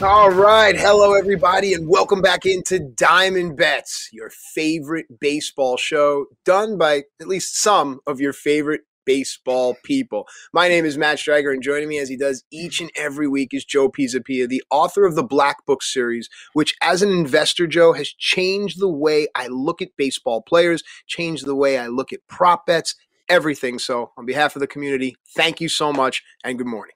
All right. Hello, everybody, and welcome back into Diamond Bets, your favorite baseball show done by at least some of your favorite baseball people. My name is Matt Striker, and joining me as he does each and every week is Joe Pisapia, the author of the Black Book series, which, as an investor, Joe, has changed the way I look at baseball players, changed the way I look at prop bets, everything. So, on behalf of the community, thank you so much, and good morning.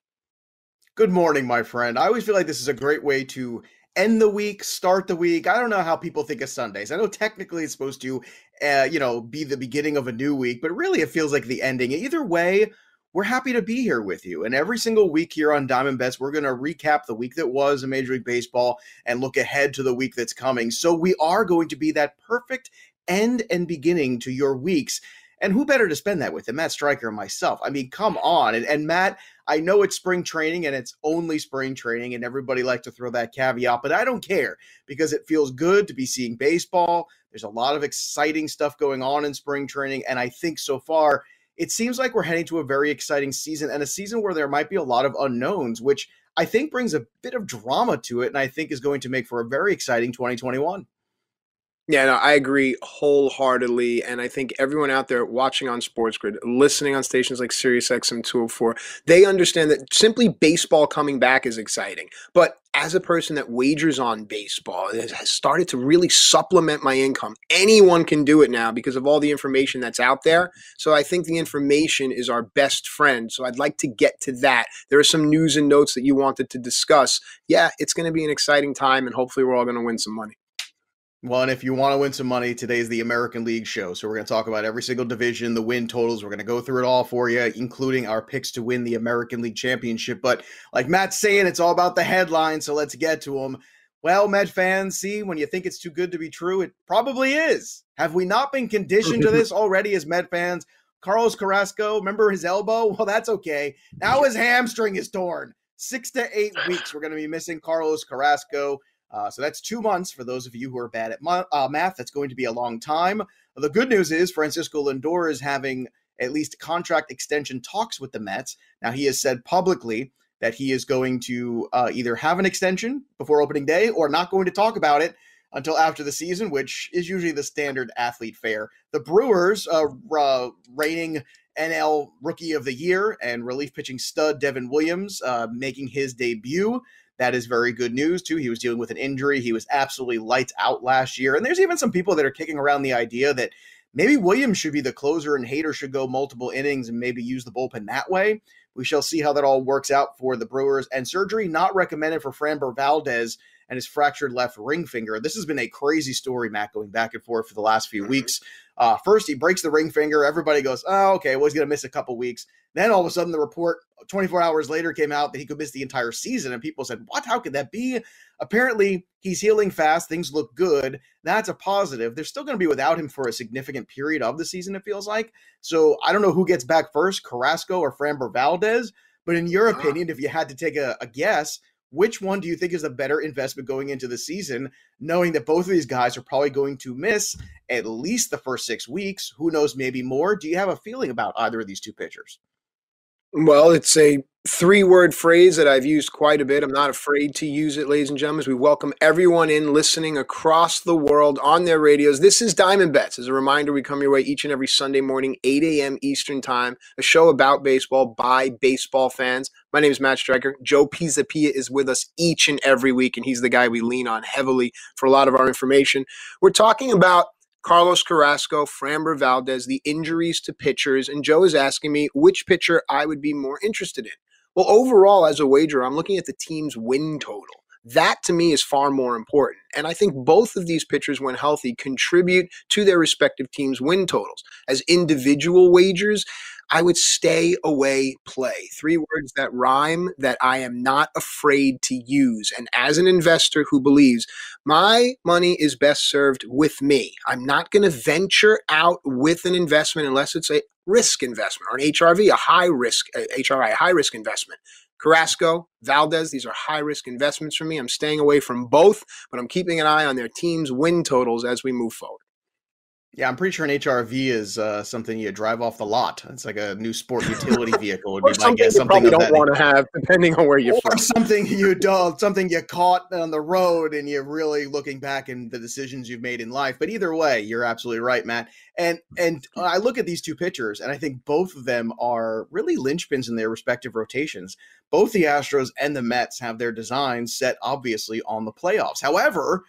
Good morning, my friend. I always feel like this is a great way to end the week, start the week. I don't know how people think of Sundays. I know technically it's supposed to, uh, you know, be the beginning of a new week, but really it feels like the ending. Either way, we're happy to be here with you. And every single week here on Diamond Bets, we're going to recap the week that was in Major League Baseball and look ahead to the week that's coming. So we are going to be that perfect end and beginning to your weeks. And who better to spend that with than Matt Striker and myself? I mean, come on. And, and Matt, I know it's spring training and it's only spring training, and everybody likes to throw that caveat, but I don't care because it feels good to be seeing baseball. There's a lot of exciting stuff going on in spring training. And I think so far, it seems like we're heading to a very exciting season and a season where there might be a lot of unknowns, which I think brings a bit of drama to it. And I think is going to make for a very exciting 2021. Yeah, no, I agree wholeheartedly. And I think everyone out there watching on Sports Grid, listening on stations like SiriusXM 204, they understand that simply baseball coming back is exciting. But as a person that wagers on baseball, and has started to really supplement my income. Anyone can do it now because of all the information that's out there. So I think the information is our best friend. So I'd like to get to that. There are some news and notes that you wanted to discuss. Yeah, it's going to be an exciting time, and hopefully, we're all going to win some money. Well, and if you want to win some money, today's the American League show. So we're going to talk about every single division, the win totals. We're going to go through it all for you, including our picks to win the American League championship. But like Matt's saying, it's all about the headlines. So let's get to them. Well, Met fans, see, when you think it's too good to be true, it probably is. Have we not been conditioned to this already as Met fans? Carlos Carrasco, remember his elbow? Well, that's okay. Now his hamstring is torn. Six to eight weeks, we're going to be missing Carlos Carrasco. Uh, so that's two months for those of you who are bad at uh, math. That's going to be a long time. The good news is Francisco Lindor is having at least contract extension talks with the Mets. Now, he has said publicly that he is going to uh, either have an extension before opening day or not going to talk about it until after the season, which is usually the standard athlete fare. The Brewers, uh, uh, reigning NL Rookie of the Year and relief pitching stud Devin Williams, uh, making his debut. That is very good news, too. He was dealing with an injury. He was absolutely lights out last year. And there's even some people that are kicking around the idea that maybe Williams should be the closer and Hader should go multiple innings and maybe use the bullpen that way. We shall see how that all works out for the Brewers. And surgery not recommended for Framber Valdez and his fractured left ring finger. This has been a crazy story, Matt, going back and forth for the last few mm-hmm. weeks. Uh, first, he breaks the ring finger. Everybody goes, oh, okay, well, he's going to miss a couple weeks. Then all of a sudden, the report 24 hours later came out that he could miss the entire season. And people said, What? How could that be? Apparently, he's healing fast. Things look good. That's a positive. They're still going to be without him for a significant period of the season, it feels like. So I don't know who gets back first, Carrasco or Framber Valdez. But in your opinion, if you had to take a, a guess, which one do you think is the better investment going into the season, knowing that both of these guys are probably going to miss at least the first six weeks? Who knows, maybe more? Do you have a feeling about either of these two pitchers? Well, it's a three word phrase that I've used quite a bit. I'm not afraid to use it, ladies and gentlemen. We welcome everyone in listening across the world on their radios. This is Diamond Bets. As a reminder, we come your way each and every Sunday morning, 8 a.m. Eastern Time, a show about baseball by baseball fans. My name is Matt Striker. Joe Pisapia is with us each and every week, and he's the guy we lean on heavily for a lot of our information. We're talking about Carlos Carrasco, Framber Valdez, the injuries to pitchers, and Joe is asking me which pitcher I would be more interested in. Well, overall, as a wager, I'm looking at the team's win total. That to me is far more important. And I think both of these pitchers, when healthy, contribute to their respective teams' win totals. As individual wagers, I would stay away play. Three words that rhyme that I am not afraid to use. And as an investor who believes my money is best served with me, I'm not going to venture out with an investment unless it's a risk investment or an HRV, a high risk, HRI, a high risk investment. Carrasco, Valdez, these are high risk investments for me. I'm staying away from both, but I'm keeping an eye on their team's win totals as we move forward. Yeah, I'm pretty sure an HRV is uh, something you drive off the lot. It's like a new sport utility vehicle. Would be my guess. Something you probably don't want to have, depending on where you're or from. something you don't, something you caught on the road, and you're really looking back in the decisions you've made in life. But either way, you're absolutely right, Matt. And and I look at these two pitchers, and I think both of them are really linchpins in their respective rotations. Both the Astros and the Mets have their designs set, obviously, on the playoffs. However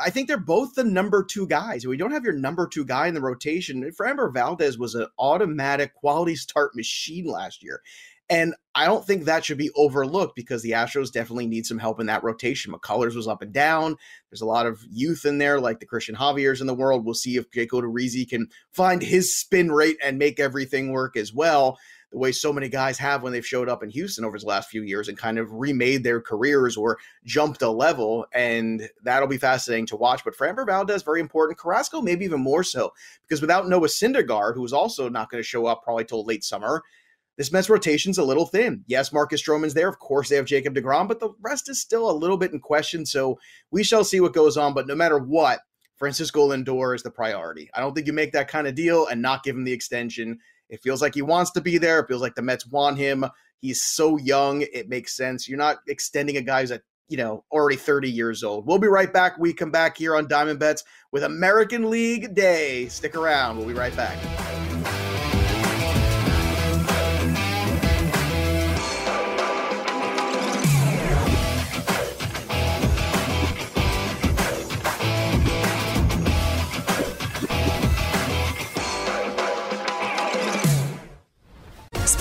I think they're both the number two guys. We don't have your number two guy in the rotation. Framber Valdez was an automatic quality start machine last year. And I don't think that should be overlooked because the Astros definitely need some help in that rotation. McCullers was up and down. There's a lot of youth in there, like the Cristian Javier's in the world. We'll see if Jake Odorizzi can find his spin rate and make everything work as well the way so many guys have when they've showed up in Houston over the last few years and kind of remade their careers or jumped a level. And that'll be fascinating to watch. But Framber Valdez, very important. Carrasco, maybe even more so, because without Noah Syndergaard, who is also not going to show up probably till late summer, this Mets rotation's a little thin. Yes, Marcus Stroman's there. Of course, they have Jacob DeGrom, but the rest is still a little bit in question. So we shall see what goes on. But no matter what, Francisco Lindor is the priority. I don't think you make that kind of deal and not give him the extension it feels like he wants to be there. It feels like the Mets want him. He's so young. It makes sense. You're not extending a guy who's at you know, already 30 years old. We'll be right back. We come back here on Diamond Bets with American League Day. Stick around. We'll be right back.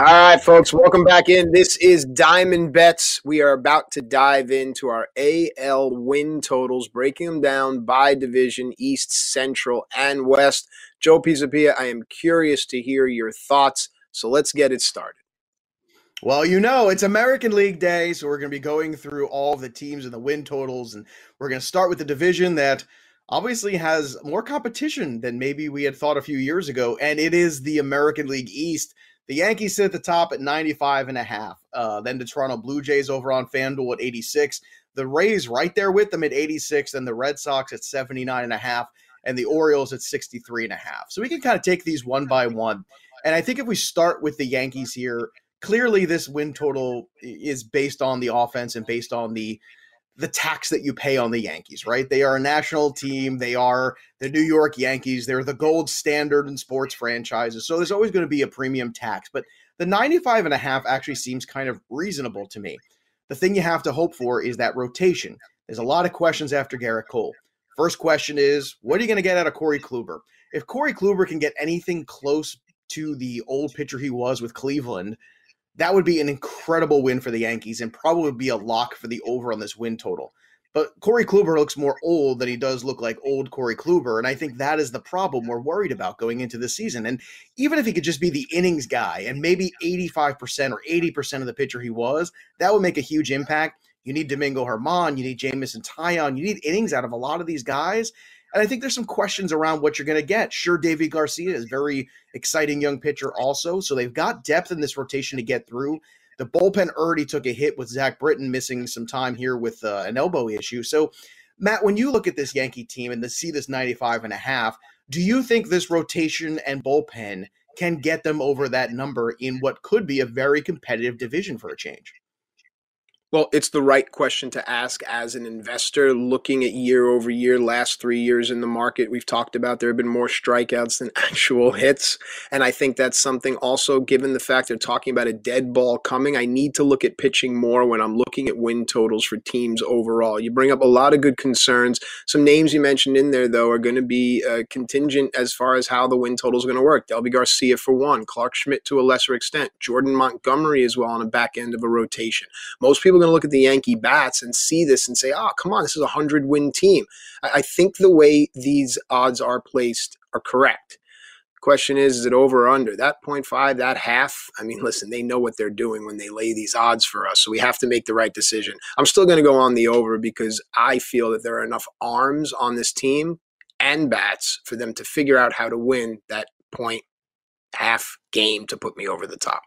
All right, folks, welcome back in. This is Diamond Bets. We are about to dive into our AL win totals, breaking them down by division, East, Central, and West. Joe Pisapia, I am curious to hear your thoughts, so let's get it started. Well, you know, it's American League Day, so we're going to be going through all the teams and the win totals, and we're going to start with the division that obviously has more competition than maybe we had thought a few years ago, and it is the American League East. The Yankees sit at the top at 95 and a half. Uh, then the Toronto Blue Jays over on FanDuel at 86. The Rays right there with them at 86, and the Red Sox at 79 and a half, and the Orioles at 63 and a half. So we can kind of take these one by one. And I think if we start with the Yankees here, clearly this win total is based on the offense and based on the the tax that you pay on the Yankees, right? They are a national team. They are the New York Yankees. They're the gold standard in sports franchises. So there's always going to be a premium tax. But the 95 and a half actually seems kind of reasonable to me. The thing you have to hope for is that rotation. There's a lot of questions after Gerrit Cole. First question is, what are you going to get out of Corey Kluber? If Corey Kluber can get anything close to the old pitcher he was with Cleveland, that would be an incredible win for the Yankees and probably be a lock for the over on this win total. But Corey Kluber looks more old than he does look like old Corey Kluber. And I think that is the problem we're worried about going into the season. And even if he could just be the innings guy and maybe 85% or 80% of the pitcher he was, that would make a huge impact. You need Domingo German, you need Jameson Taillon, you need innings out of a lot of these guys. And I think there's some questions around what you're going to get. Sure, Deivi Garcia is very exciting young pitcher also. So they've got depth in this rotation to get through. The bullpen already took a hit with Zach Britton missing some time here with uh, an elbow issue. So Matt, when you look at this Yankee team and see this 95 and a half, do you think this rotation and bullpen can get them over that number in what could be a very competitive division for a change? Well, it's the right question to ask as an investor looking at year over year, last three years in the market. We've talked about there have been more strikeouts than actual hits. And I think that's something also, given the fact they're talking about a dead ball coming, I need to look at pitching more when I'm looking at win totals for teams overall. You bring up a lot of good concerns. Some names you mentioned in there, though, are going to be uh, contingent as far as how the win total is going to work. Deivi Garcia for one, Clarke Schmidt to a lesser extent, Jordan Montgomery as well on the back end of a rotation. Most people going to look at the Yankee bats and see this and say, oh, come on, this is a 100 win team. I, I think the way these odds are placed are correct. The question is, is it over or under? That 0.5, that half? I mean, listen, they know what they're doing when they lay these odds for us. So we have to make the right decision. I'm still going to go on the over because I feel that there are enough arms on this team and bats for them to figure out how to win that point half game to put me over the top.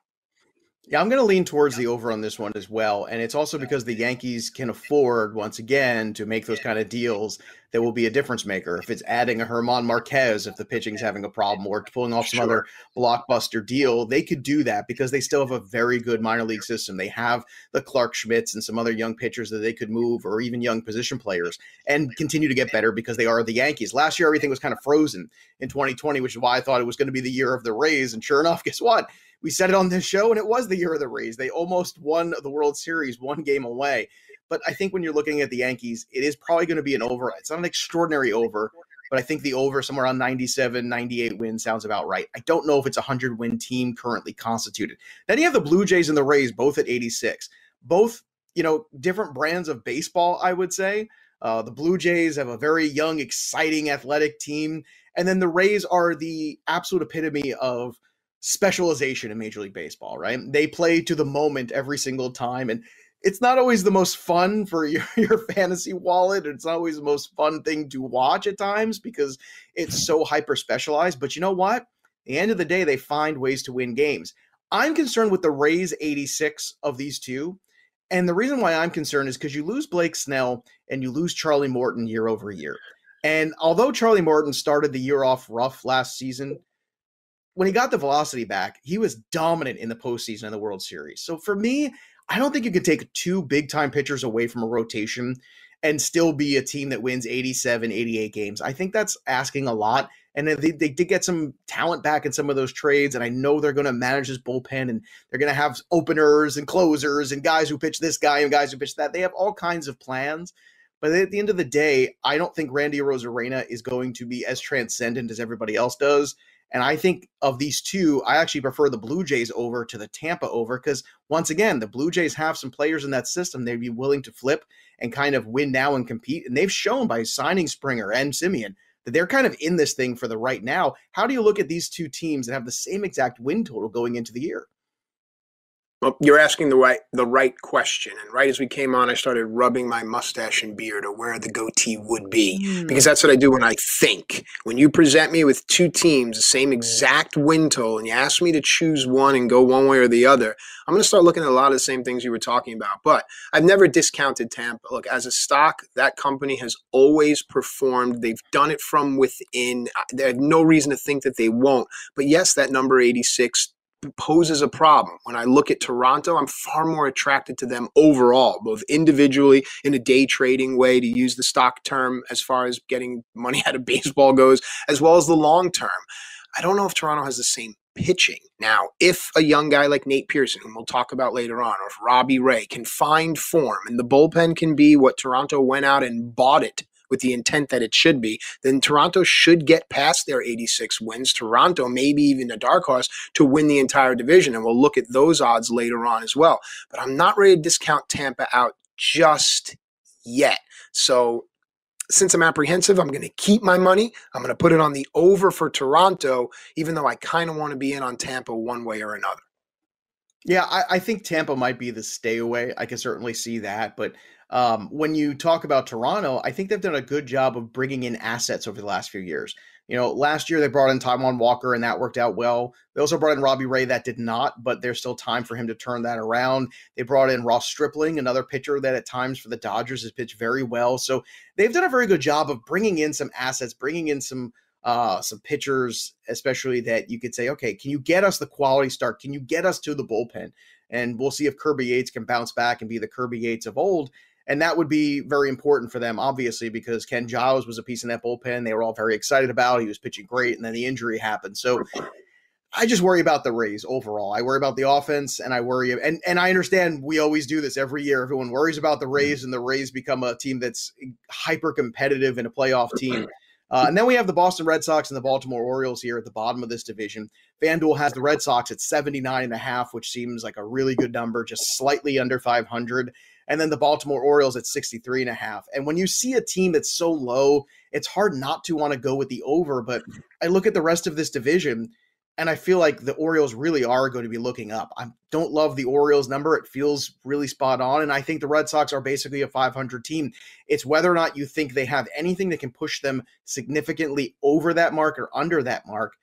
Yeah, I'm going to lean towards the over on this one as well. And it's also because the Yankees can afford, once again, to make those kind of deals that will be a difference maker. If it's adding a German Marquez, if the pitching's having a problem, or pulling off some sure. other blockbuster deal, they could do that because they still have a very good minor league system. They have the Clarke Schmidts and some other young pitchers that they could move, or even young position players, and continue to get better because they are the Yankees. Last year, everything was kind of frozen in 2020, which is why I thought it was going to be the year of the Rays. And sure enough, guess what? We said it on this show, and it was the year of the Rays. They almost won the World Series one game away. But I think when you're looking at the Yankees, it is probably going to be an over. It's not an extraordinary over, but I think the over somewhere around 97, 98 wins sounds about right. I don't know if it's a 100 win team currently constituted. Then you have the Blue Jays and the Rays both at 86. Both, you know, different brands of baseball, I would say. Uh, the Blue Jays have a very young, exciting, athletic team. And then the Rays are the absolute epitome of – specialization in Major League Baseball, right? They play to the moment every single time. And it's not always the most fun for your, your fantasy wallet. It's not always the most fun thing to watch at times because it's so hyper specialized. But you know what? At the end of the day, they find ways to win games. I'm concerned with the Rays 86 of these two. And the reason why I'm concerned is because you lose Blake Snell and you lose Charlie Morton year over year. And although Charlie Morton started the year off rough last season, when he got the velocity back, he was dominant in the postseason and the World Series. So for me, I don't think you could take two big time pitchers away from a rotation and still be a team that wins 87, 88 games. I think that's asking a lot. And they, they did get some talent back in some of those trades. And I know they're going to manage this bullpen and they're going to have openers and closers and guys who pitch this guy and guys who pitch that. They have all kinds of plans. But at the end of the day, I don't think Randy Arozarena is going to be as transcendent as everybody else does. And I think of these two, I actually prefer the Blue Jays over to the Tampa over because once again, the Blue Jays have some players in that system they'd be willing to flip and kind of win now and compete. And they've shown by signing Springer and Semien that they're kind of in this thing for the right now. How do you look at these two teams that have the same exact win total going into the year? Well, you're asking the right the right question, and right as we came on, I started rubbing my mustache and beard or where the goatee would be, mm. because that's what I do when I think. When you present me with two teams, the same exact win total, and you ask me to choose one and go one way or the other, I'm going to start looking at a lot of the same things you were talking about. But I've never discounted Tampa. Look, as a stock, that company has always performed. They've done it from within. I have no reason to think that they won't. But yes, that number 86 poses a problem. When I look at Toronto, I'm far more attracted to them overall, both individually in a day trading way, to use the stock term as far as getting money out of baseball goes, as well as the long term. I don't know if Toronto has the same pitching. Now, if a young guy like Nate Pearson, whom we'll talk about later on, or if Robbie Ray can find form and the bullpen can be what Toronto went out and bought it with the intent that it should be, then Toronto should get past their 86 wins. Toronto, maybe even a dark horse, to win the entire division. And we'll look at those odds later on as well. But I'm not ready to discount Tampa out just yet. So since I'm apprehensive, I'm going to keep my money. I'm going to put it on the over for Toronto, even though I kind of want to be in on Tampa one way or another. Yeah, I, I, think Tampa might be the stay away. I can certainly see that. But um, when you talk about Toronto, I think they've done a good job of bringing in assets over the last few years. You know, last year they brought in Taijuan Walker and that worked out well. They also brought in Robbie Ray that did not, but there's still time for him to turn that around. They brought in Ross Stripling, another pitcher that at times for the Dodgers has pitched very well. So they've done a very good job of bringing in some assets, bringing in some uh, some pitchers, especially that you could say, okay, can you get us the quality start? Can you get us to the bullpen? And we'll see if Kirby Yates can bounce back and be the Kirby Yates of old. And that would be very important for them, obviously, because Ken Giles was a piece in that bullpen. They were all very excited about. He was pitching great, and then the injury happened. So I just worry about the Rays overall. I worry about the offense, and I worry, and and I understand we always do this every year. Everyone worries about the Rays, and the Rays become a team that's hyper competitive in a playoff team. Uh, and then we have the Boston Red Sox and the Baltimore Orioles here at the bottom of this division. FanDuel has the Red Sox at 79 and a half, which seems like a really good number, just slightly under 500 and then the Baltimore Orioles at 63 and a half. And when you see a team that's so low, it's hard not to want to go with the over, but I look at the rest of this division and I feel like the Orioles really are going to be looking up. I don't love the Orioles number. It feels really spot on. And I think the Red Sox are basically a 500 team. It's whether or not you think they have anything that can push them significantly over that mark or under that mark.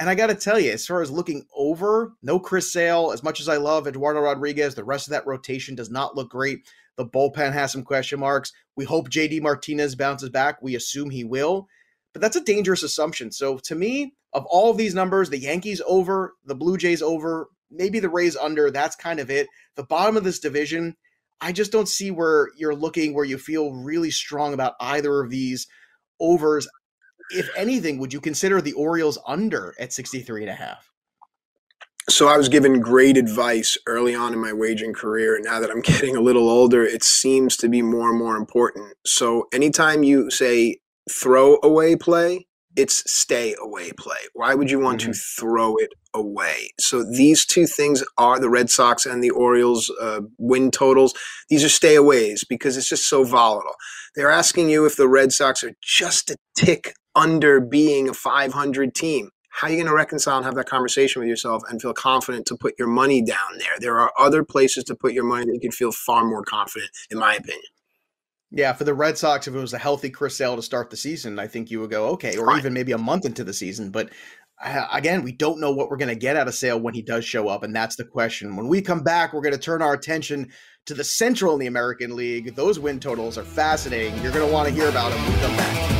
And I got to tell you, as far as looking over, no Chris Sale. As much as I love Eduardo Rodriguez, the rest of that rotation does not look great. The bullpen has some question marks. We hope JD Martinez bounces back. We assume he will, but that's a dangerous assumption. So to me, of all of these numbers, the Yankees over, the Blue Jays over, maybe the Rays under, that's kind of it. The bottom of this division, I just don't see where you're looking where you feel really strong about either of these overs if anything, would you consider the Orioles under at 63 and a half? So I was given great advice early on in my waging career. And now that I'm getting a little older, it seems to be more and more important. So anytime you say throw away play, it's stay away play. Why would you want mm-hmm. to throw it away? So these two things are the Red Sox and the Orioles uh, win totals. These are stay aways because it's just so volatile. They're asking you if the Red Sox are just a tick under being a 500 team. How are you going to reconcile and have that conversation with yourself and feel confident to put your money down there? There are other places to put your money that you can feel far more confident, in my opinion. Yeah, for the Red Sox, if it was a healthy Chris Sale to start the season, I think you would go okay, or Fine. even maybe a month into the season. But uh, again, we don't know what we're going to get out of Sale when he does show up, and that's the question. When we come back, we're going to turn our attention to the Central in the American League. Those win totals are fascinating. You're going to want to hear about them we come back.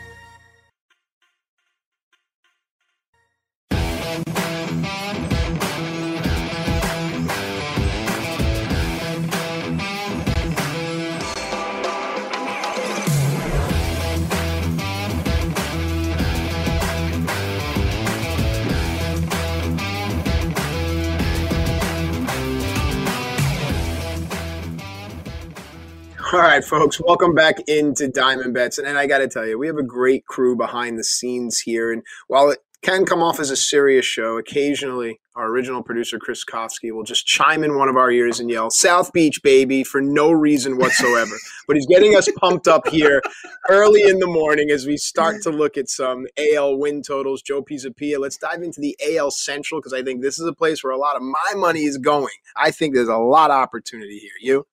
All right, folks, welcome back into Diamond Bets. And, and I got to tell you, we have a great crew behind the scenes here. And while it can come off as a serious show, occasionally our original producer, Chris Kofsky, will just chime in one of our ears and yell, South Beach, baby, for no reason whatsoever. but he's getting us pumped up here early in the morning as we start to look at some AL win totals. Joe Pisapia, let's dive into the AL Central because I think this is a place where a lot of my money is going. I think there's a lot of opportunity here. You?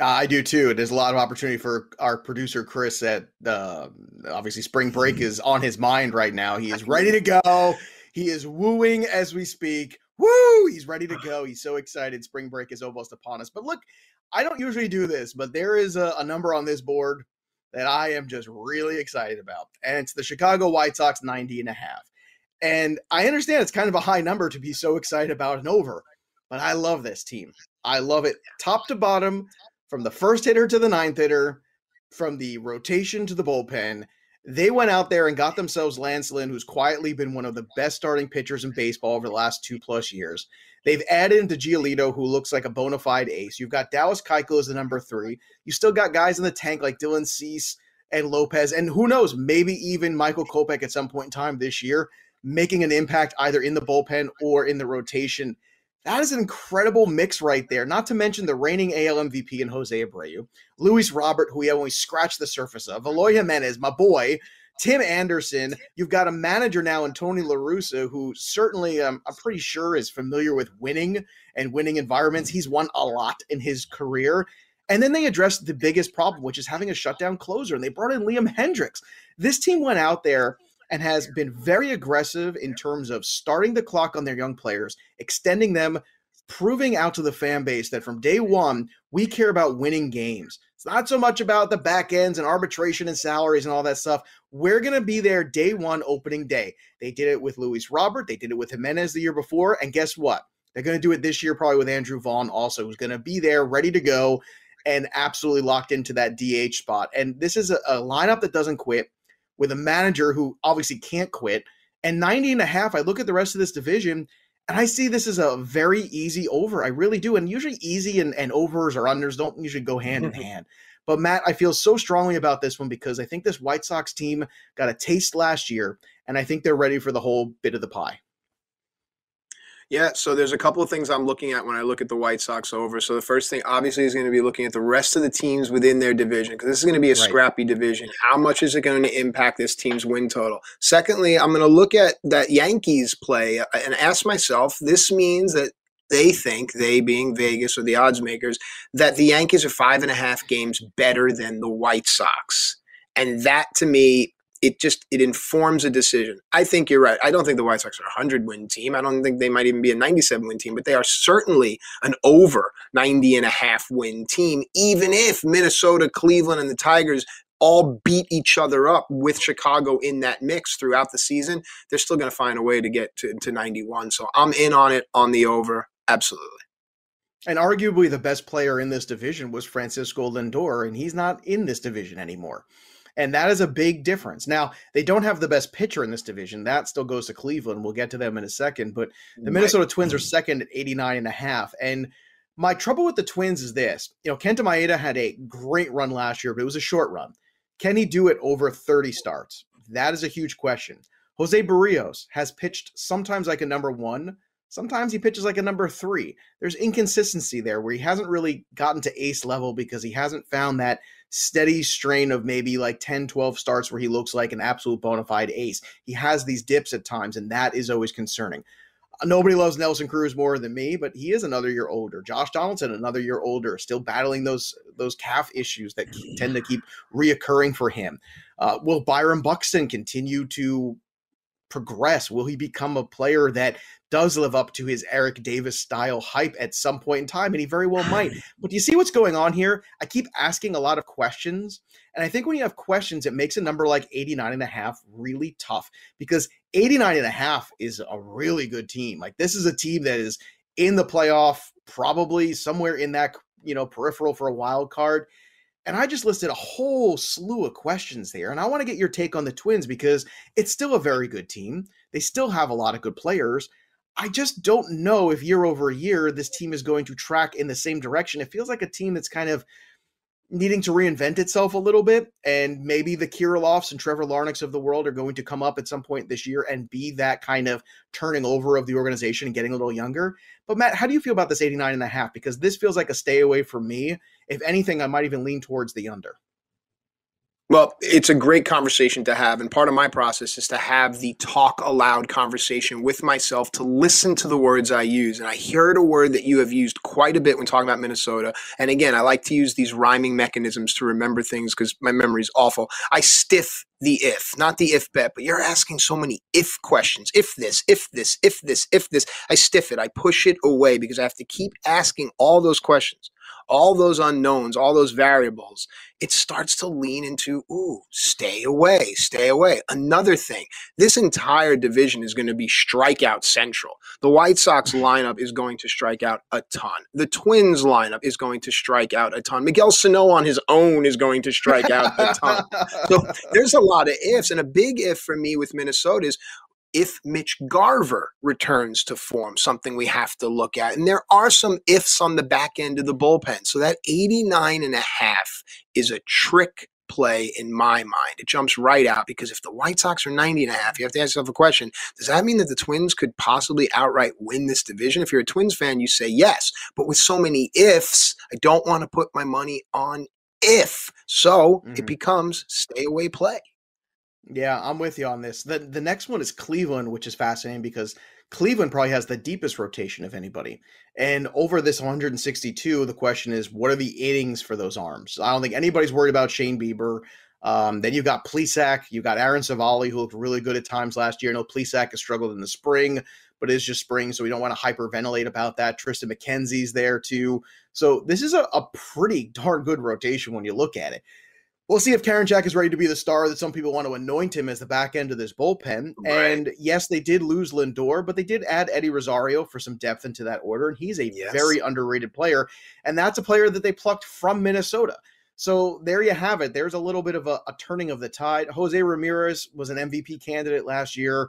I do too. There's a lot of opportunity for our producer Chris. At uh, obviously, spring break is on his mind right now. He is ready to go. He is wooing as we speak. Woo! He's ready to go. He's so excited. Spring break is almost upon us. But look, I don't usually do this, but there is a, a number on this board that I am just really excited about, and it's the Chicago White Sox 90 and a half. And I understand it's kind of a high number to be so excited about an over, but I love this team. I love it top to bottom, from the first hitter to the ninth hitter, from the rotation to the bullpen. They went out there and got themselves Lance Lynn, who's quietly been one of the best starting pitchers in baseball over the last two plus years. They've added into Giolito, who looks like a bona fide ace. You've got Dallas Keuchel as the number three. You still got guys in the tank like Dylan Cease, and Lopez, and who knows, maybe even Michael Kopech at some point in time this year, making an impact either in the bullpen or in the rotation. That is an incredible mix right there. Not to mention the reigning AL MVP in Jose Abreu, Luis Robert, who we only scratched the surface of, Eloy Jimenez, my boy, Tim Anderson. You've got a manager now in Tony La Russa, who certainly um, I'm pretty sure is familiar with winning and winning environments. He's won a lot in his career. And then they addressed the biggest problem, which is having a shutdown closer. And they brought in Liam Hendriks. This team went out there and has been very aggressive in terms of starting the clock on their young players, extending them, proving out to the fan base that from day one, we care about winning games. It's not so much about the back ends and arbitration and salaries and all that stuff. We're going to be there day one, opening day. They did it with Luis Robert. They did it with Jimenez the year before. And guess what? They're going to do it this year, probably with Andrew Vaughn, also, who's going to be there, ready to go, and absolutely locked into that DH spot. And this is a, a lineup that doesn't quit with a manager who obviously can't quit. And 90 and a half, I look at the rest of this division and I see this as a very easy over. I really do. And usually easy and, and overs or unders don't usually go hand in hand. But Matt, I feel so strongly about this one because I think this White Sox team got a taste last year, and I think they're ready for the whole bit of the pie. Yeah, so there's a couple of things I'm looking at when I look at the White Sox over. So the first thing, obviously, is going to be looking at the rest of the teams within their division because this is going to be a right. scrappy division. How much is it going to impact this team's win total? Secondly, I'm going to look at that Yankees play uh, and ask myself, this means that they think, they being Vegas or the odds makers, that the Yankees are five and a half games better than the White Sox. And that to me it just it informs a decision. I think you're right. I don't think the White Sox are a 100 win team. I don't think they might even be a 97 win team, but they are certainly an over 90 and a half win team even if Minnesota, Cleveland and the Tigers all beat each other up with Chicago in that mix throughout the season, they're still going to find a way to get to, to 91. So I'm in on it on the over. Absolutely. And arguably the best player in this division was Francisco Lindor, and he's not in this division anymore. And that is a big difference. Now, they don't have the best pitcher in this division. That still goes to Cleveland. We'll get to them in a second. But the Minnesota Twins are second at 89 and a half. And my trouble with the Twins is this. You know, Kenta Maeda had a great run last year, but it was a short run. Can he do it over 30 starts? That is a huge question. Jose Berrios has pitched sometimes like a number one, sometimes he pitches like a number three. There's inconsistency there where he hasn't really gotten to ace level because he hasn't found that steady strain of maybe like 10, 12 starts where he looks like an absolute bona fide ace. He has these dips at times, and that is always concerning. Nobody loves Nelson Cruz more than me, but he is another year older. Josh Donaldson, another year older, still battling those those calf issues that tend to keep reoccurring for him. Uh, will Byron Buxton continue to progress? Will he become a player that does live up to his Eric Davis style hype at some point in time? And he very well might. But do you see what's going on here? I keep asking a lot of questions. And I think when you have questions, it makes a number like 89 and a half really tough because 89 and a half is a really good team. Like this is a team that is in the playoff, probably somewhere in that, you know, peripheral for a wild card. And I just listed a whole slew of questions there. And I want to get your take on the Twins because it's still a very good team. They still have a lot of good players. I just don't know if year over year this team is going to track in the same direction. It feels like a team that's kind of needing to reinvent itself a little bit. And maybe the Kirilloffs and Trevor Larnachs of the world are going to come up at some point this year and be that kind of turning over of the organization and getting a little younger. But Matt, how do you feel about this 89 and a half? Because this feels like a stay away for me. If anything, I might even lean towards the under. Well, it's a great conversation to have. And part of my process is to have the talk aloud conversation with myself to listen to the words I use. And I heard a word that you have used quite a bit when talking about Minnesota. And again, I like to use these rhyming mechanisms to remember things because my memory is awful. I stiff the if, not the if bet, but you're asking so many if questions. If this, if this, if this, if this. I stiff it. I push it away because I have to keep asking all those questions all those unknowns, all those variables, it starts to lean into, ooh, stay away, stay away. Another thing, this entire division is going to be strikeout central. The White Sox lineup is going to strike out a ton. The Twins lineup is going to strike out a ton. Miguel Sano on his own is going to strike out a ton. so there's a lot of ifs. And a big if for me with Minnesota is if Mitch Garver returns to form, something we have to look at. And there are some ifs on the back end of the bullpen. So that 89 and a half is a trick play in my mind. It jumps right out because if the White Sox are 90 and a half, you have to ask yourself a question. Does that mean that the Twins could possibly outright win this division? If you're a Twins fan, you say yes. But with so many ifs, I don't want to put my money on if. So mm-hmm. it becomes stay away play. Yeah, I'm with you on this. The the next one is Cleveland, which is fascinating because Cleveland probably has the deepest rotation of anybody. And over this 162, the question is, what are the innings for those arms? I don't think anybody's worried about Shane Bieber. Um, then you've got Plesac, you've got Aaron Civale, who looked really good at times last year. I know Plesac has struggled in the spring, but it's just spring, so we don't want to hyperventilate about that. Triston McKenzie's there too. So this is a, a pretty darn good rotation when you look at it. We'll see if Karinchak is ready to be the star that some people want to anoint him as the back end of this bullpen. Right. And yes, they did lose Lindor, but they did add Eddie Rosario for some depth into that order. And he's a yes. very underrated player. And that's a player that they plucked from Minnesota. So there you have it. There's a little bit of a, a turning of the tide. Jose Ramirez was an MVP candidate last year.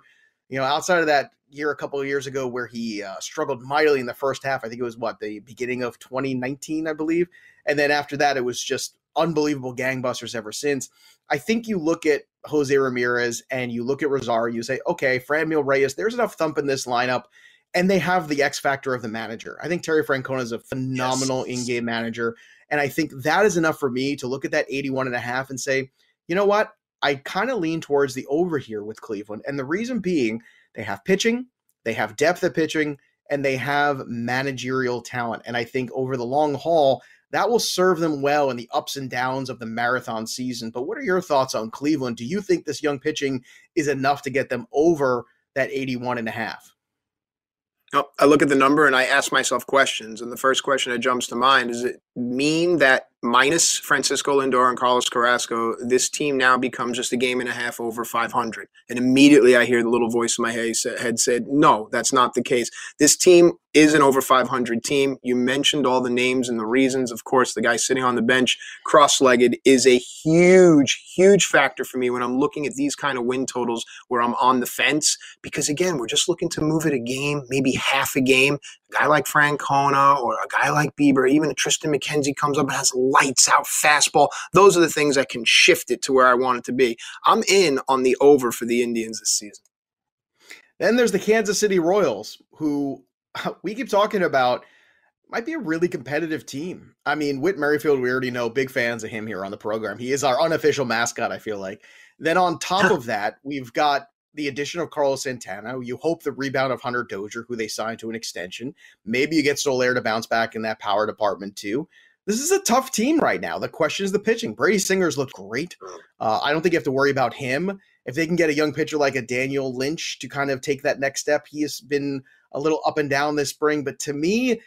You know, outside of that year a couple of years ago where he uh, struggled mightily in the first half, I think it was what, the beginning of 2019, I believe. And then after that, it was just unbelievable gangbusters ever since. I think you look at Jose Ramirez and you look at Rosario, you say, okay, Franmil Reyes, there's enough thump in this lineup. And they have the X factor of the manager. I think Terry Francona is a phenomenal yes. in-game manager. And I think that is enough for me to look at that 81 and a half and say, you know what? I kind of lean towards the over here with Cleveland. And the reason being they have pitching, they have depth of pitching, and they have managerial talent. And I think over the long haul, that will serve them well in the ups and downs of the marathon season. But what are your thoughts on Cleveland? Do you think this young pitching is enough to get them over that 81 and a half? I look at the number and I ask myself questions. And the first question that jumps to mind is it mean that minus Francisco Lindor and Carlos Carrasco, this team now becomes just a game and a half over 500. And immediately I hear the little voice in my head said, no, that's not the case. This team is an over 500 team. You mentioned all the names and the reasons. Of course, the guy sitting on the bench cross legged is a huge, huge factor for me when I'm looking at these kind of win totals where I'm on the fence. Because again, we're just looking to move it a game, maybe half a game. A guy like Francona or a guy like Bieber, even Triston McKenzie comes up and has lights out fastball. Those are the things that can shift it to where I want it to be. I'm in on the over for the Indians this season. Then there's the Kansas City Royals, who we keep talking about might be a really competitive team. I mean, Whit Merrifield, we already know, big fans of him here on the program. He is our unofficial mascot, I feel like. Then on top of that, we've got the addition of Carlos Santana. You hope the rebound of Hunter Dozier, who they signed to an extension. Maybe you get Soler to bounce back in that power department too. This is a tough team right now. The question is the pitching. Brady Singer's looked great. Uh, I don't think you have to worry about him. If they can get a young pitcher like a Daniel Lynch to kind of take that next step, he has been a little up and down this spring. But to me,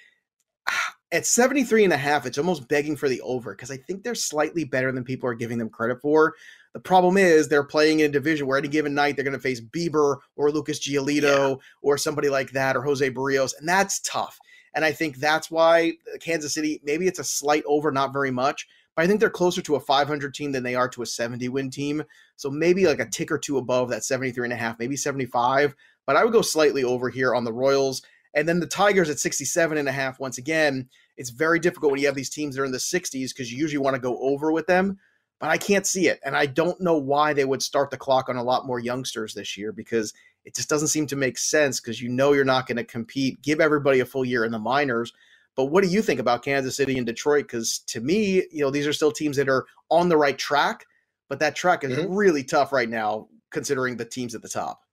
at 73 and a half, it's almost begging for the over because I think they're slightly better than people are giving them credit for. The problem is they're playing in a division where any given night they're going to face Bieber or Lucas Giolito yeah. or somebody like that or Jose Berrios, and that's tough. And I think that's why Kansas City, maybe it's a slight over, not very much, but I think they're closer to a 500 team than they are to a 70 win team. So maybe like a tick or two above that 73 and a half, maybe 75. But I would go slightly over here on the Royals. And then the Tigers at 67 and a half. Once again, it's very difficult when you have these teams that are in the 60s because you usually want to go over with them but I can't see it. And I don't know why they would start the clock on a lot more youngsters this year because it just doesn't seem to make sense because you know you're not going to compete, give everybody a full year in the minors. But what do you think about Kansas City and Detroit? Because to me, you know, these are still teams that are on the right track, but that track is mm-hmm. really tough right now considering the teams at the top.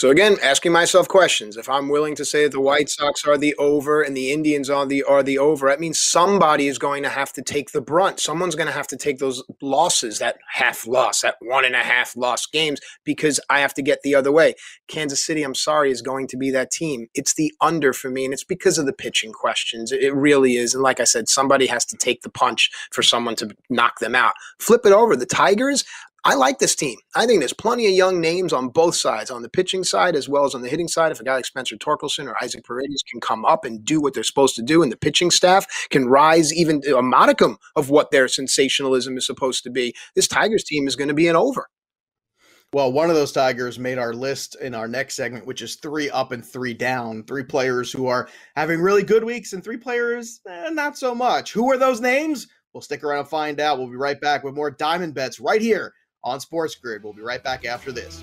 So again, asking myself questions. If I'm willing to say that the White Sox are the over and the Indians are the are the over, that means somebody is going to have to take the brunt. Someone's going to have to take those losses, that half loss, that one and a half lost games, because I have to get the other way. Kansas City, I'm sorry, is going to be that team. It's the under for me, and it's because of the pitching questions. It really is. And like I said, somebody has to take the punch for someone to knock them out. Flip it over. The Tigers, I like this team. I think there's plenty of young names on both sides, on the pitching side as well as on the hitting side. If a guy like Spencer Torkelson or Isaac Paredes can come up and do what they're supposed to do, and the pitching staff can rise even a modicum of what their sensationalism is supposed to be, this Tigers team is going to be an over. Well, one of those Tigers made our list in our next segment, which is three up and three down. Three players who are having really good weeks and three players eh, not so much. Who are those names? We'll stick around and find out. We'll be right back with more Diamond Bets right here on Sports Grid. We'll be right back after this.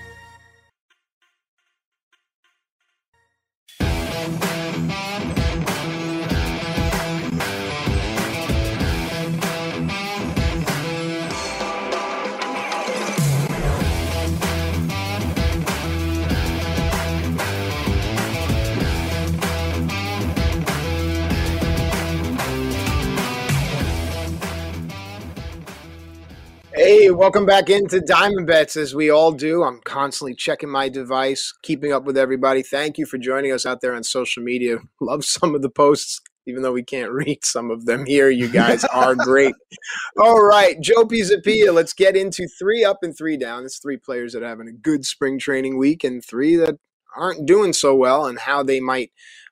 welcome back into Diamond Bets as we all do. I'm constantly checking my device, keeping up with everybody. Thank you for joining us out there on social media. Love some of the posts, even though we can't read some of them here. You guys are great. All right, Joe Pisapia, let's get into three up and three down. It's three players that are having a good spring training week and three that aren't doing so well and how they might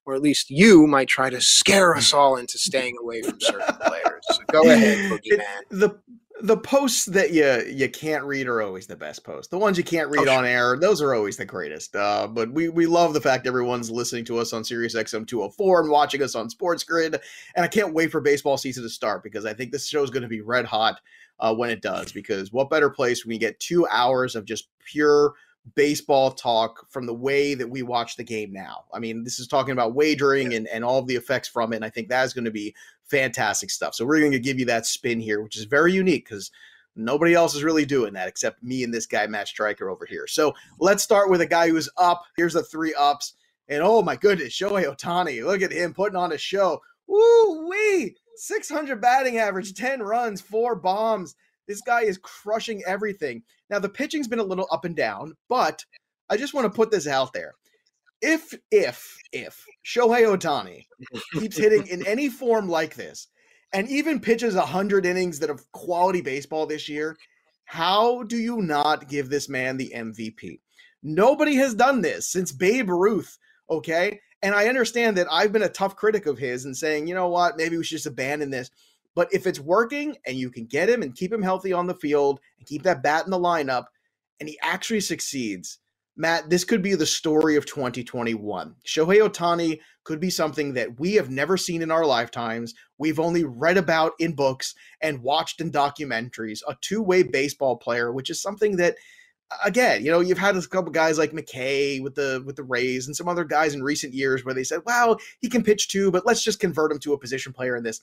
or at least you might try to scare us all into staying away from certain players. So go ahead, Boogeyman. The the posts that you you can't read are always the best posts. The ones you can't read oh, on air, those are always the greatest. Uh, but we we love the fact everyone's listening to us on Sirius XM 204 and watching us on Sports Grid. And I can't wait for baseball season to start because I think this show is going to be red hot uh, when it does. Because what better place when you get two hours of just pure baseball talk from the way that we watch the game now. I mean, this is talking about wagering and, and all of the effects from it. And I think that is going to be fantastic stuff. So we're going to give you that spin here, which is very unique because nobody else is really doing that except me and this guy, Matt Striker, over here. So let's start with a guy who's up. Here's the three ups. And oh my goodness, Shohei Ohtani. Look at him putting on a show. Woo wee! 600 batting average, 10 runs, four bombs. This guy is crushing everything. Now, the pitching's been a little up and down, but I just want to put this out there. If, if, if Shohei Ohtani keeps hitting in any form like this, and even pitches 100 innings that of quality baseball this year, how do you not give this man the MVP? Nobody has done this since Babe Ruth, okay? And I understand that I've been a tough critic of his and saying, you know what, maybe we should just abandon this. But if it's working and you can get him and keep him healthy on the field and keep that bat in the lineup, and he actually succeeds, Matt, this could be the story of 2021. Shohei Ohtani could be something that we have never seen in our lifetimes. We've only read about in books and watched in documentaries. A two way baseball player, which is something that again, you know, you've had a couple guys like McKay with the with the Rays and some other guys in recent years where they said, "Wow, he can pitch too, but let's just convert him to a position player in this."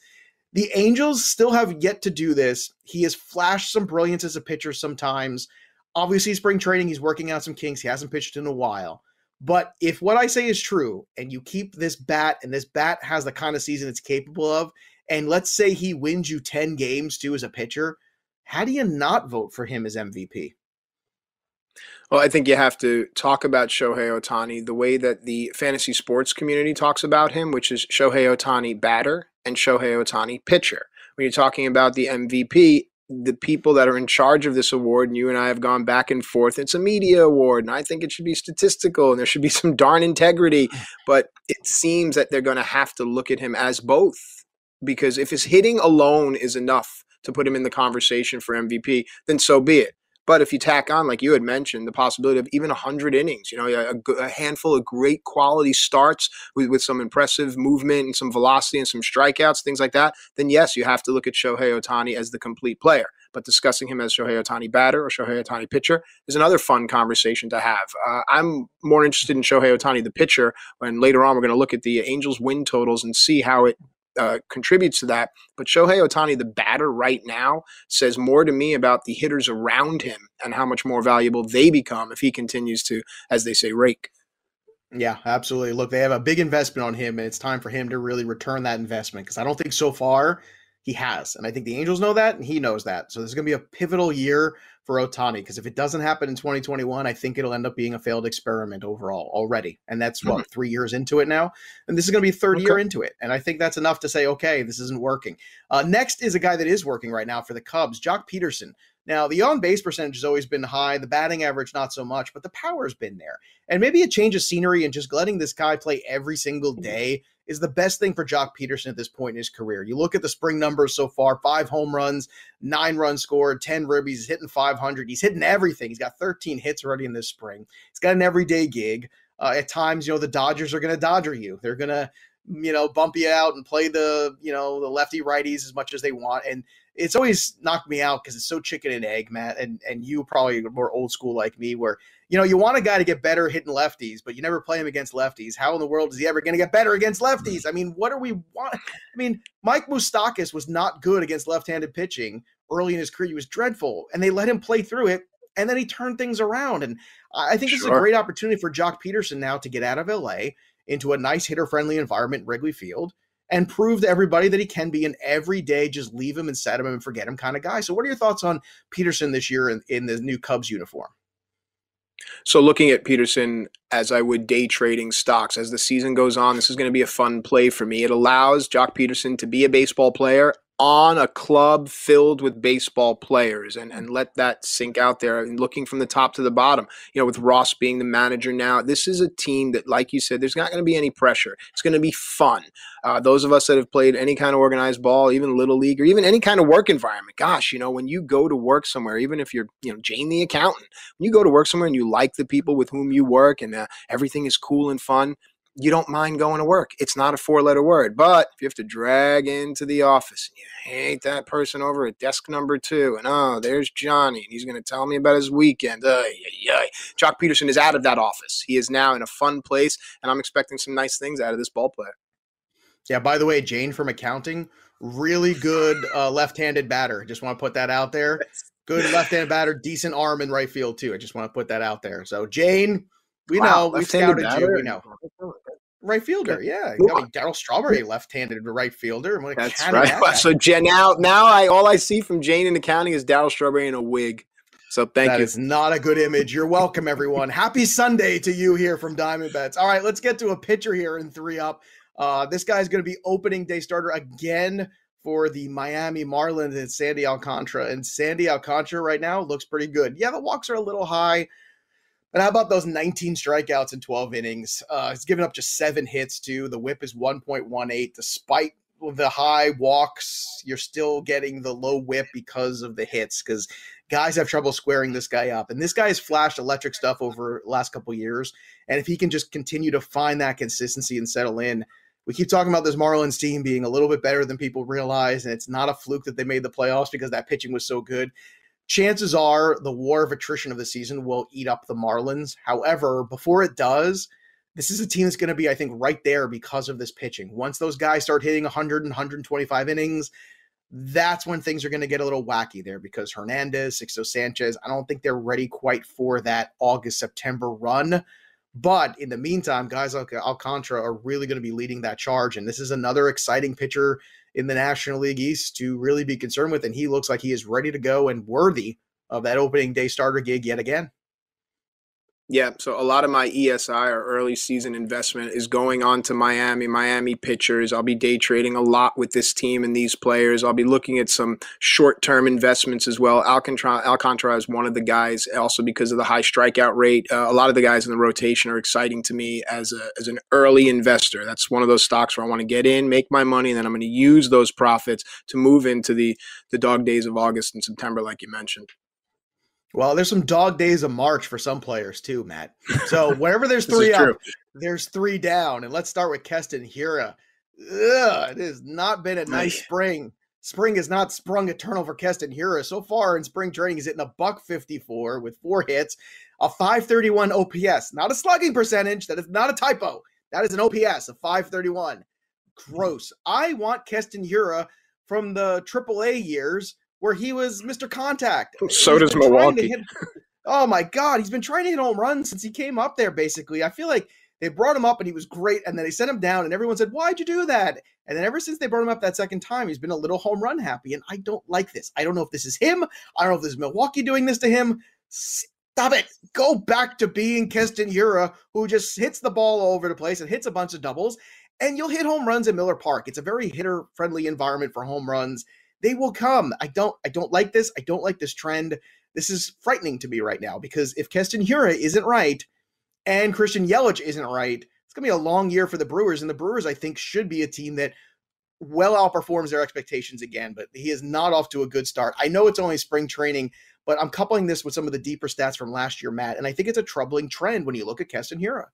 The Angels still have yet to do this. He has flashed some brilliance as a pitcher sometimes. Obviously, spring training, he's working out some kinks. He hasn't pitched in a while. But if what I say is true, and you keep this bat, and this bat has the kind of season it's capable of, and let's say he wins you 10 games too as a pitcher, how do you not vote for him as MVP? Well, I think you have to talk about Shohei Ohtani the way that the fantasy sports community talks about him, which is Shohei Ohtani batter and Shohei Ohtani pitcher. When you're talking about the MVP, the people that are in charge of this award, and you and I have gone back and forth, it's a media award, and I think it should be statistical and there should be some darn integrity. But it seems that they're going to have to look at him as both because if his hitting alone is enough to put him in the conversation for MVP, then so be it. But if you tack on, like you had mentioned, the possibility of even 100 innings, you know, a, a handful of great quality starts with, with some impressive movement and some velocity and some strikeouts, things like that, then yes, you have to look at Shohei Ohtani as the complete player. But discussing him as Shohei Ohtani batter or Shohei Ohtani pitcher is another fun conversation to have. Uh, I'm more interested in Shohei Ohtani, the pitcher, and later on we're going to look at the Angels' win totals and see how it uh, contributes to that. But Shohei Ohtani, the batter right now, says more to me about the hitters around him and how much more valuable they become if he continues to, as they say, rake. Yeah, absolutely. Look, they have a big investment on him, and it's time for him to really return that investment because I don't think so far he has. And I think the Angels know that, and he knows that. So this is going to be a pivotal year for Ohtani because if it doesn't happen in 2021, I think it'll end up being a failed experiment overall already. And that's what, mm-hmm. three years into it now? And this is going to be third okay. year into it. And I think that's enough to say, okay, this isn't working. Uh, next is a guy that is working right now for the Cubs, Joc Pederson. Now, the on base percentage has always been high, the batting average not so much, but the power's been there. And maybe a change of scenery and just letting this guy play every single mm-hmm. day is the best thing for Joc Pederson at this point in his career. You look at the spring numbers so far five home runs, nine runs scored, 10 ribbies, he's hitting 500. He's hitting everything. He's got 13 hits already in this spring. He's got an everyday gig. Uh, at times, you know, the Dodgers are going to Dodger you. They're going to, you know, bump you out and play the, you know, the lefty righties as much as they want. And it's always knocked me out because it's so chicken and egg, Matt. And and you probably more old school like me, where you know you want a guy to get better hitting lefties, but you never play him against lefties. How in the world is he ever going to get better against lefties? I mean, what are we want? I mean, Mike Moustakas was not good against left-handed pitching early in his career. He was dreadful, and they let him play through it, and then he turned things around. And I think sure. is a great opportunity for Joc Pederson now to get out of LA into a nice hitter-friendly environment, Wrigley Field and prove to everybody that he can be an everyday just leave him and set him and forget him kind of guy. So, what are your thoughts on Pederson this year in, in the new Cubs uniform? So, looking at Pederson as I would day trading stocks as the season goes on, this is going to be a fun play for me. It allows Joc Pederson to be a baseball player on a club filled with baseball players and, and let that sink out there and looking from the top to the bottom. You know, with Ross being the manager now, this is a team that, like you said, there's not going to be any pressure. It's going to be fun. Uh, those of us that have played any kind of organized ball, even little league or even any kind of work environment, gosh, you know, when you go to work somewhere, even if you're, you know, Jane the accountant, when you go to work somewhere and you like the people with whom you work and uh, everything is cool and fun, you don't mind going to work. It's not a four letter word. But if you have to drag into the office and you hate that person over at desk number two, and oh, there's Johnny, and he's going to tell me about his weekend. Uh, yeah, yeah. Is out of that office. He is now in a fun place, and I'm expecting some nice things out of this ball player. Yeah, by the way, Jane from accounting, really good uh, left handed batter. Just want to put that out there. Good left handed batter, decent arm in right field, too. I just want to put that out there. So, Jane, we wow, know we scouted batter. you. We know right fielder. Yeah, I mean, Darryl Strawberry, left-handed right fielder. That's right. So Jen, now, now I all I see from Jane in the county is Darryl Strawberry in a wig. So thank that you. That is not a good image. You're welcome, everyone. Happy Sunday to you here from Diamond Bets. All right, let's get to a pitcher here in three up. Uh, this guy's going to be opening day starter again for the Miami Marlins and Sandy Alcantara. And Sandy Alcantara right now looks pretty good. Yeah, the walks are a little high. And how about those 19 strikeouts in 12 innings? Uh, he's given up just seven hits, too. The whip is 1.18. Despite the high walks, you're still getting the low whip because of the hits, because guys have trouble squaring this guy up. And this guy has flashed electric stuff over last couple years. And if he can just continue to find that consistency and settle in, we keep talking about this Marlins team being a little bit better than people realize, and it's not a fluke that they made the playoffs because that pitching was so good chances are the war of attrition of the season will eat up the Marlins. However, before it does, this is a team that's going to be, I think, right there because of this pitching. Once those guys start hitting 100 and 125 innings, that's when things are going to get a little wacky there because Hernandez, Sixto Sanchez, I don't think they're ready quite for that August September run. But in the meantime, guys like Alcantara are really going to be leading that charge. And this is another exciting pitcher in the National League East to really be concerned with. And he looks like he is ready to go and worthy of that opening day starter gig yet again. Yeah, so a lot of my ESI or early season investment is going on to Miami, Miami pitchers. I'll be day trading a lot with this team and these players. I'll be looking at some short term investments as well. Alcantara, Alcantara is one of the guys, also because of the high strikeout rate. Uh, a lot of the guys in the rotation are exciting to me as, a, as an early investor. That's one of those stocks where I want to get in, make my money, and then I'm going to use those profits to move into the, the dog days of August and September, like you mentioned. Well, there's some dog days of March for some players too, Matt. So wherever there's three up, there's three down. And let's start with Keston Hiura. Ugh, it has not been a nice spring. Spring has not sprung eternal for Keston Hiura. So far in spring training, he's hitting a buck 54 with four hits, a 531 OPS. Not a slugging percentage. That is not a typo. That is an OPS of 531. Gross. I want Keston Hiura from the AAA years where he was Mr. Contact. So does Milwaukee. Hit, Oh my God, he's been trying to hit home runs since he came up there. Basically, I feel like they brought him up and he was great, and then they sent him down, and everyone said, "Why'd you do that?" And then ever since they brought him up that second time, he's been a little home run happy, and I don't like this. I don't know if this is him. I don't know if this is Milwaukee doing this to him. Stop it. Go back to being Keston Hiura, who just hits the ball all over the place and hits a bunch of doubles, and you'll hit home runs in Miller Park. It's a very hitter-friendly environment for home runs. They will come. I don't. I don't like this. I don't like this trend. This is frightening to me right now because if Keston Hiura isn't right and Christian Yelich isn't right, it's going to be a long year for the Brewers. And the Brewers, I think, should be a team that well outperforms their expectations again, but he is not off to a good start. I know it's only spring training, but I'm coupling this with some of the deeper stats from last year, Matt, and I think it's a troubling trend when you look at Keston Hiura.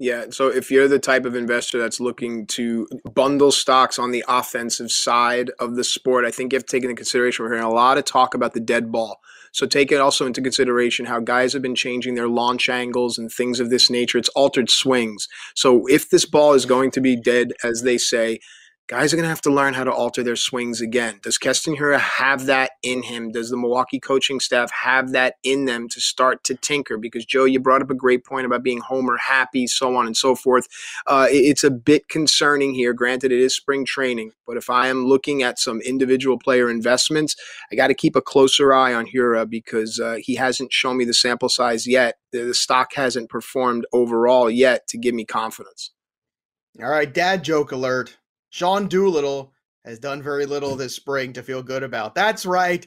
Yeah. So if you're the type of investor that's looking to bundle stocks on the offensive side of the sport, I think you have to take into consideration we're hearing a lot of talk about the dead ball. So take it also into consideration how guys have been changing their launch angles and things of this nature. It's altered swings. So if this ball is going to be dead, as they say, guys are going to have to learn how to alter their swings again. Does Keston have that in him? Does the Milwaukee coaching staff have that in them to start to tinker? Because, Joe, you brought up a great point about being homer happy, so on and so forth. Uh, it's a bit concerning here. Granted, it is spring training, but if I am looking at some individual player investments, I got to keep a closer eye on Hiura because uh, he hasn't shown me the sample size yet. The stock hasn't performed overall yet to give me confidence. All right, dad joke alert. Sean Doolittle has done very little this spring to feel good about. That's right.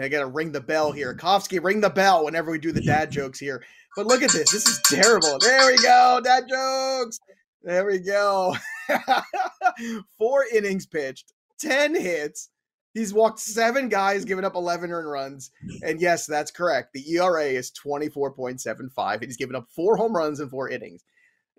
I got to ring the bell here. Mm-hmm. Kofsky, ring the bell whenever we do the dad jokes here. But look at this. This is terrible. There we go. Dad jokes. There we go. Four innings pitched, 10 hits. He's walked seven guys, given up 11 earned runs. And yes, that's correct. The ERA is 24.75. And he's given up four home runs in four innings.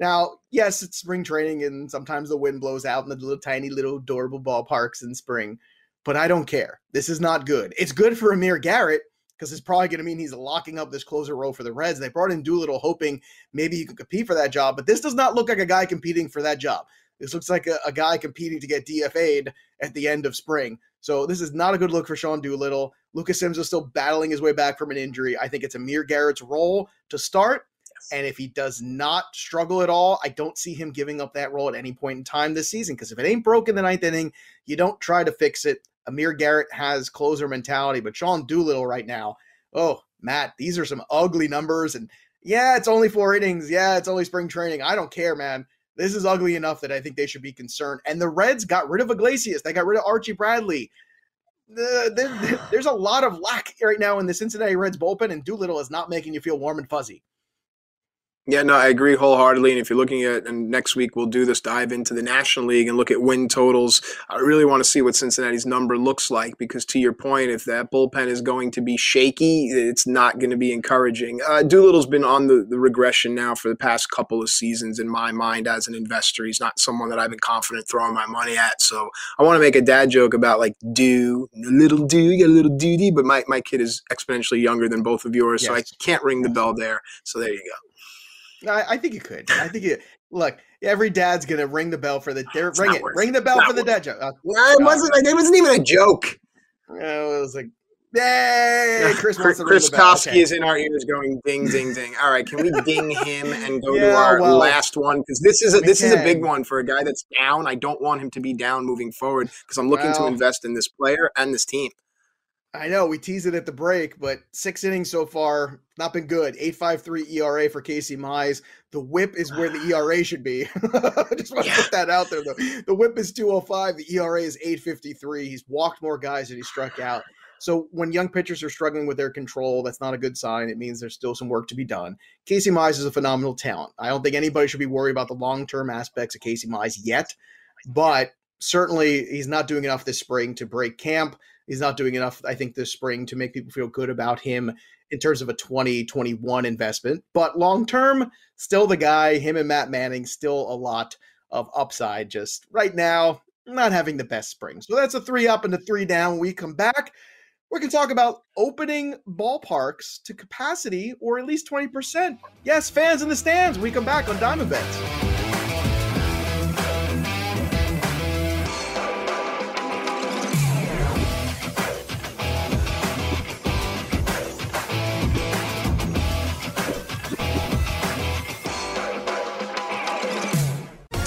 Now, yes, it's spring training and sometimes the wind blows out in the little tiny little adorable ballparks in spring, but I don't care. This is not good. It's good for Amir Garrett because it's probably going to mean he's locking up this closer role for the Reds. They brought in Doolittle hoping maybe he could compete for that job, but this does not look like a guy competing for that job. This looks like a, a guy competing to get DFA'd at the end of spring. So this is not a good look for Sean Doolittle. Lucas Sims is still battling his way back from an injury. I think it's Amir Garrett's role to start and if he does not struggle at all, I don't see him giving up that role at any point in time this season. Because if it ain't broken the ninth inning, you don't try to fix it. Amir Garrett has closer mentality, but Sean Doolittle right now, oh, Matt, these are some ugly numbers. And yeah, it's only four innings. Yeah, it's only spring training. I don't care, man. This is ugly enough that I think they should be concerned. And the Reds got rid of Iglesias. They got rid of Archie Bradley. there's a lot of lack right now in the Cincinnati Reds bullpen, and Doolittle is not making you feel warm and fuzzy. Yeah, no, I agree wholeheartedly. And if you're looking at, and next week we'll do this dive into the National League and look at win totals. I really want to see what Cincinnati's number looks like because, to your point, if that bullpen is going to be shaky, it's not going to be encouraging. Uh, Doolittle's been on the, the regression now for the past couple of seasons in my mind as an investor. He's not someone that I've been confident throwing my money at. So I want to make a dad joke about like do, little do, you got a little duty, but my, my kid is exponentially younger than both of yours. Yes. So I can't ring the bell there. So there you go. I, I think you could. I think you look. Every dad's gonna ring the bell for the. Ring it. Ring the bell for the dad joke. Uh, no, it wasn't. Like, it wasn't even a joke. it was like, yay! Chris Chris, Chris Kofsky okay. is in our ears going ding, ding, ding. All right, can we ding him and go yeah, to our well, last one because this is a, this can. is a big one for a guy that's down. I don't want him to be down moving forward because I'm looking well, to invest in this player and this team. I know we teased it at the break, but six innings so far, not been good. 8.53 ERA for Casey Mize. The whip is where the ERA should be. I just want to yeah. put that out there though. The whip is 205, the ERA is 853. He's walked more guys than he struck out. So when young pitchers are struggling with their control, that's not a good sign. It means there's still some work to be done. Casey Mize is a phenomenal talent. I don't think anybody should be worried about the long-term aspects of Casey Mize yet, but certainly he's not doing enough this spring to break camp. He's not doing enough, I think, this spring to make people feel good about him in terms of a 2021 investment. But long term, still the guy, him and Matt Manning, still a lot of upside. Just right now, not having the best spring. So that's a three up and a three down. we come back, we can talk about opening ballparks to capacity or at least 20%. Yes, fans in the stands. We come back on Diamond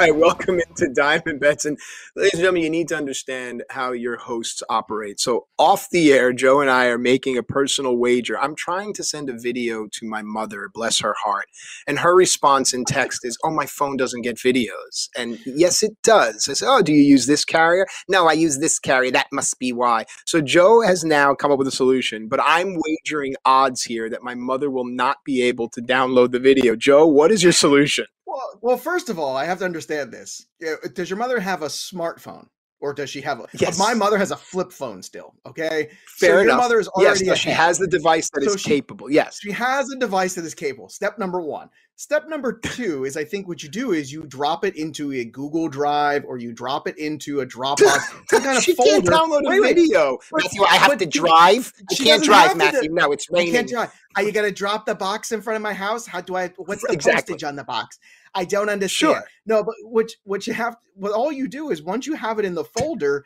right, welcome into Diamond Bets. And ladies and gentlemen, you need to understand how your hosts operate. So, off the air, Joe and I are making a personal wager. I'm trying to send a video to my mother, bless her heart. And her response in text is, Oh, my phone doesn't get videos. And yes, it does. I say, Oh, do you use this carrier? No, I use this carrier. That must be why. So, Joe has now come up with a solution, but I'm wagering odds here that my mother will not be able to download the video. Joe, what is your solution? Well, well, first of all, I have to understand this. Does your mother have a smartphone? Or does she have a uh, yes. my mother has a flip phone still, okay? Fair so enough. your mother is already yes, she has the device that so is she, capable. Yes. She has a device that is capable. Step number 1. Step number 2 is I think what you do is you drop it into a Google Drive or you drop it into a Dropbox, some kind of she folder. can't download a wait, video. Wait, Matthew, I have to drive. I can't drive, to Matthew. do- No, it's You raining. can't drive. Are you gonna drop the box in front of my house? How do I? What's the Exactly. postage on the box? I don't understand. Sure. No, but what what you have, what all you do is once you have it in the folder,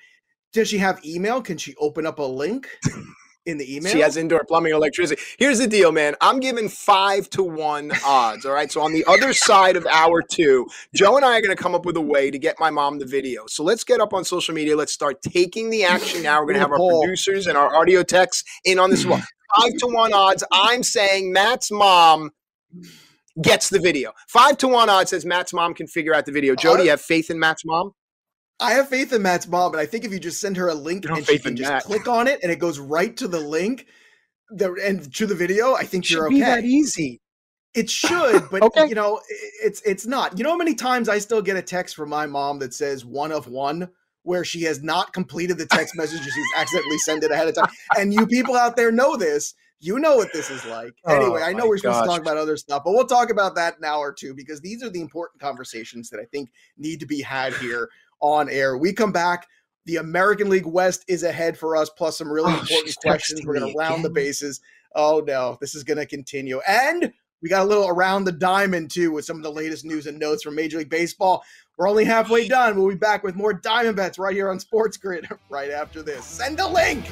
does she have email? Can she open up a link in the email? She has indoor plumbing electricity. Here's the deal, man. I'm giving five to one odds. All right. So on the other side of hour two, Joe and I are going to come up with a way to get my mom the video. So let's get up on social media. Let's start taking the action now. We're going to have our producers and our audio techs in on this one. Five to one odds. I'm saying Matt's mom gets the video. Five to one odds says Matt's mom can figure out the video. Joe, do you have faith in Matt's mom? I have faith in Matt's mom, but I think if you just send her a link and she can just Matt. click on it and it goes right to the link, the and to the video, I think It you're be okay. that easy. It should, but Okay. you know, it's it's not. You know how many times I still get a text from my mom that says one of one, where she has not completed the text message, or she's accidentally sent it ahead of time. And you people out there know this. You know what this is like. Oh Anyway, I know we're supposed to talk about other stuff, but we'll talk about that now or two because these are the important conversations that I think need to be had here on air. We come back. The American League West is ahead for us, plus some really Oh, important questions. We're going to round the bases. Oh no, this is going to continue. And we got a little around the diamond too with some of the latest news and notes from Major League Baseball. We're only halfway done. We'll be back with more diamond bets right here on Sports Grid right after this. Send a link.